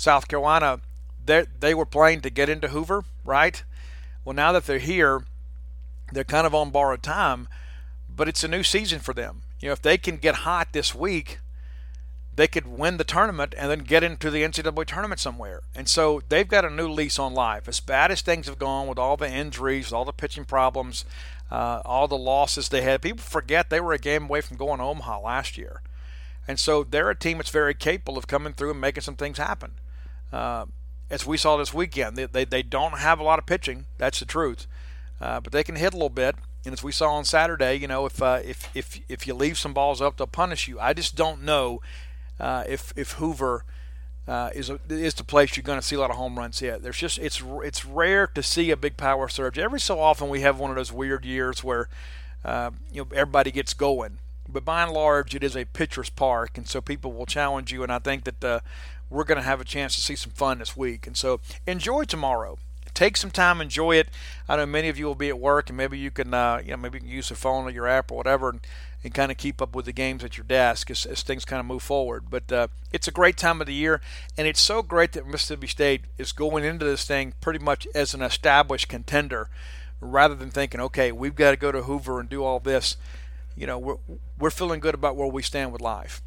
South Carolina, they they were playing to get into Hoover, right? Well, now that they're here, they're kind of on borrowed time, but it's a new season for them. You know, if they can get hot this week, they could win the tournament and then get into the NCAA tournament somewhere. And so they've got a new lease on life. As bad as things have gone with all the injuries, with all the pitching problems, uh, all the losses they had. People forget they were a game away from going to Omaha last year. And so they're a team that's very capable of coming through and making some things happen. Uh, as we saw this weekend, they, they, they, don't have a lot of pitching. That's the truth. Uh, but they can hit a little bit. And as we saw on Saturday, you know, if, uh, if, if, if you leave some balls up, they'll punish you. I just don't know uh, if, if Hoover – uh, is a, is the place you're going to see a lot of home runs hit. There's just it's it's rare to see a big power surge. Every so often we have one of those weird years where uh, you know everybody gets going, but by and large it is a pitcher's park, and so people will challenge you. And I think that uh, we're going to have a chance to see some fun this week. And so enjoy tomorrow. Take some time, enjoy it. I know many of you will be at work, and maybe you can, uh, you know, maybe you can use the phone or your app or whatever, and and kind of keep up with the games at your desk as, as things kind of move forward. But uh, it's a great time of the year, and it's so great that Mississippi State is going into this thing pretty much as an established contender rather than thinking, okay, we've got to go to Hoover and do all this. You know, we're, we're feeling good about where we stand with life.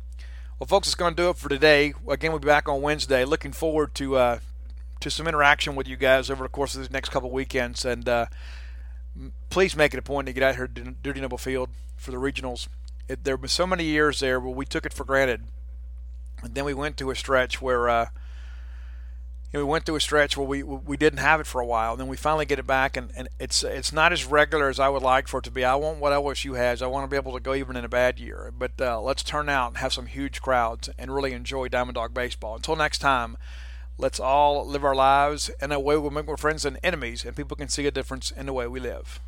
Well, folks, it's going to do it for today. Again, we'll be back on Wednesday. Looking forward to uh, to some interaction with you guys over the course of these next couple weekends. And uh, please make it a point to get out here to Dudy Noble Field for the regionals. It, there were so many years there where we took it for granted, and then we went to a stretch where uh, you know, we went through a stretch where we we didn't have it for a while. And then we finally get it back, and, and it's it's not as regular as I would like for it to be. I want what LSU has. I want to be able to go even in a bad year. But uh, let's turn out and have some huge crowds and really enjoy Diamond Dawg baseball. Until next time. Let's all live our lives in a way we make more friends than enemies, and people can see a difference in the way we live.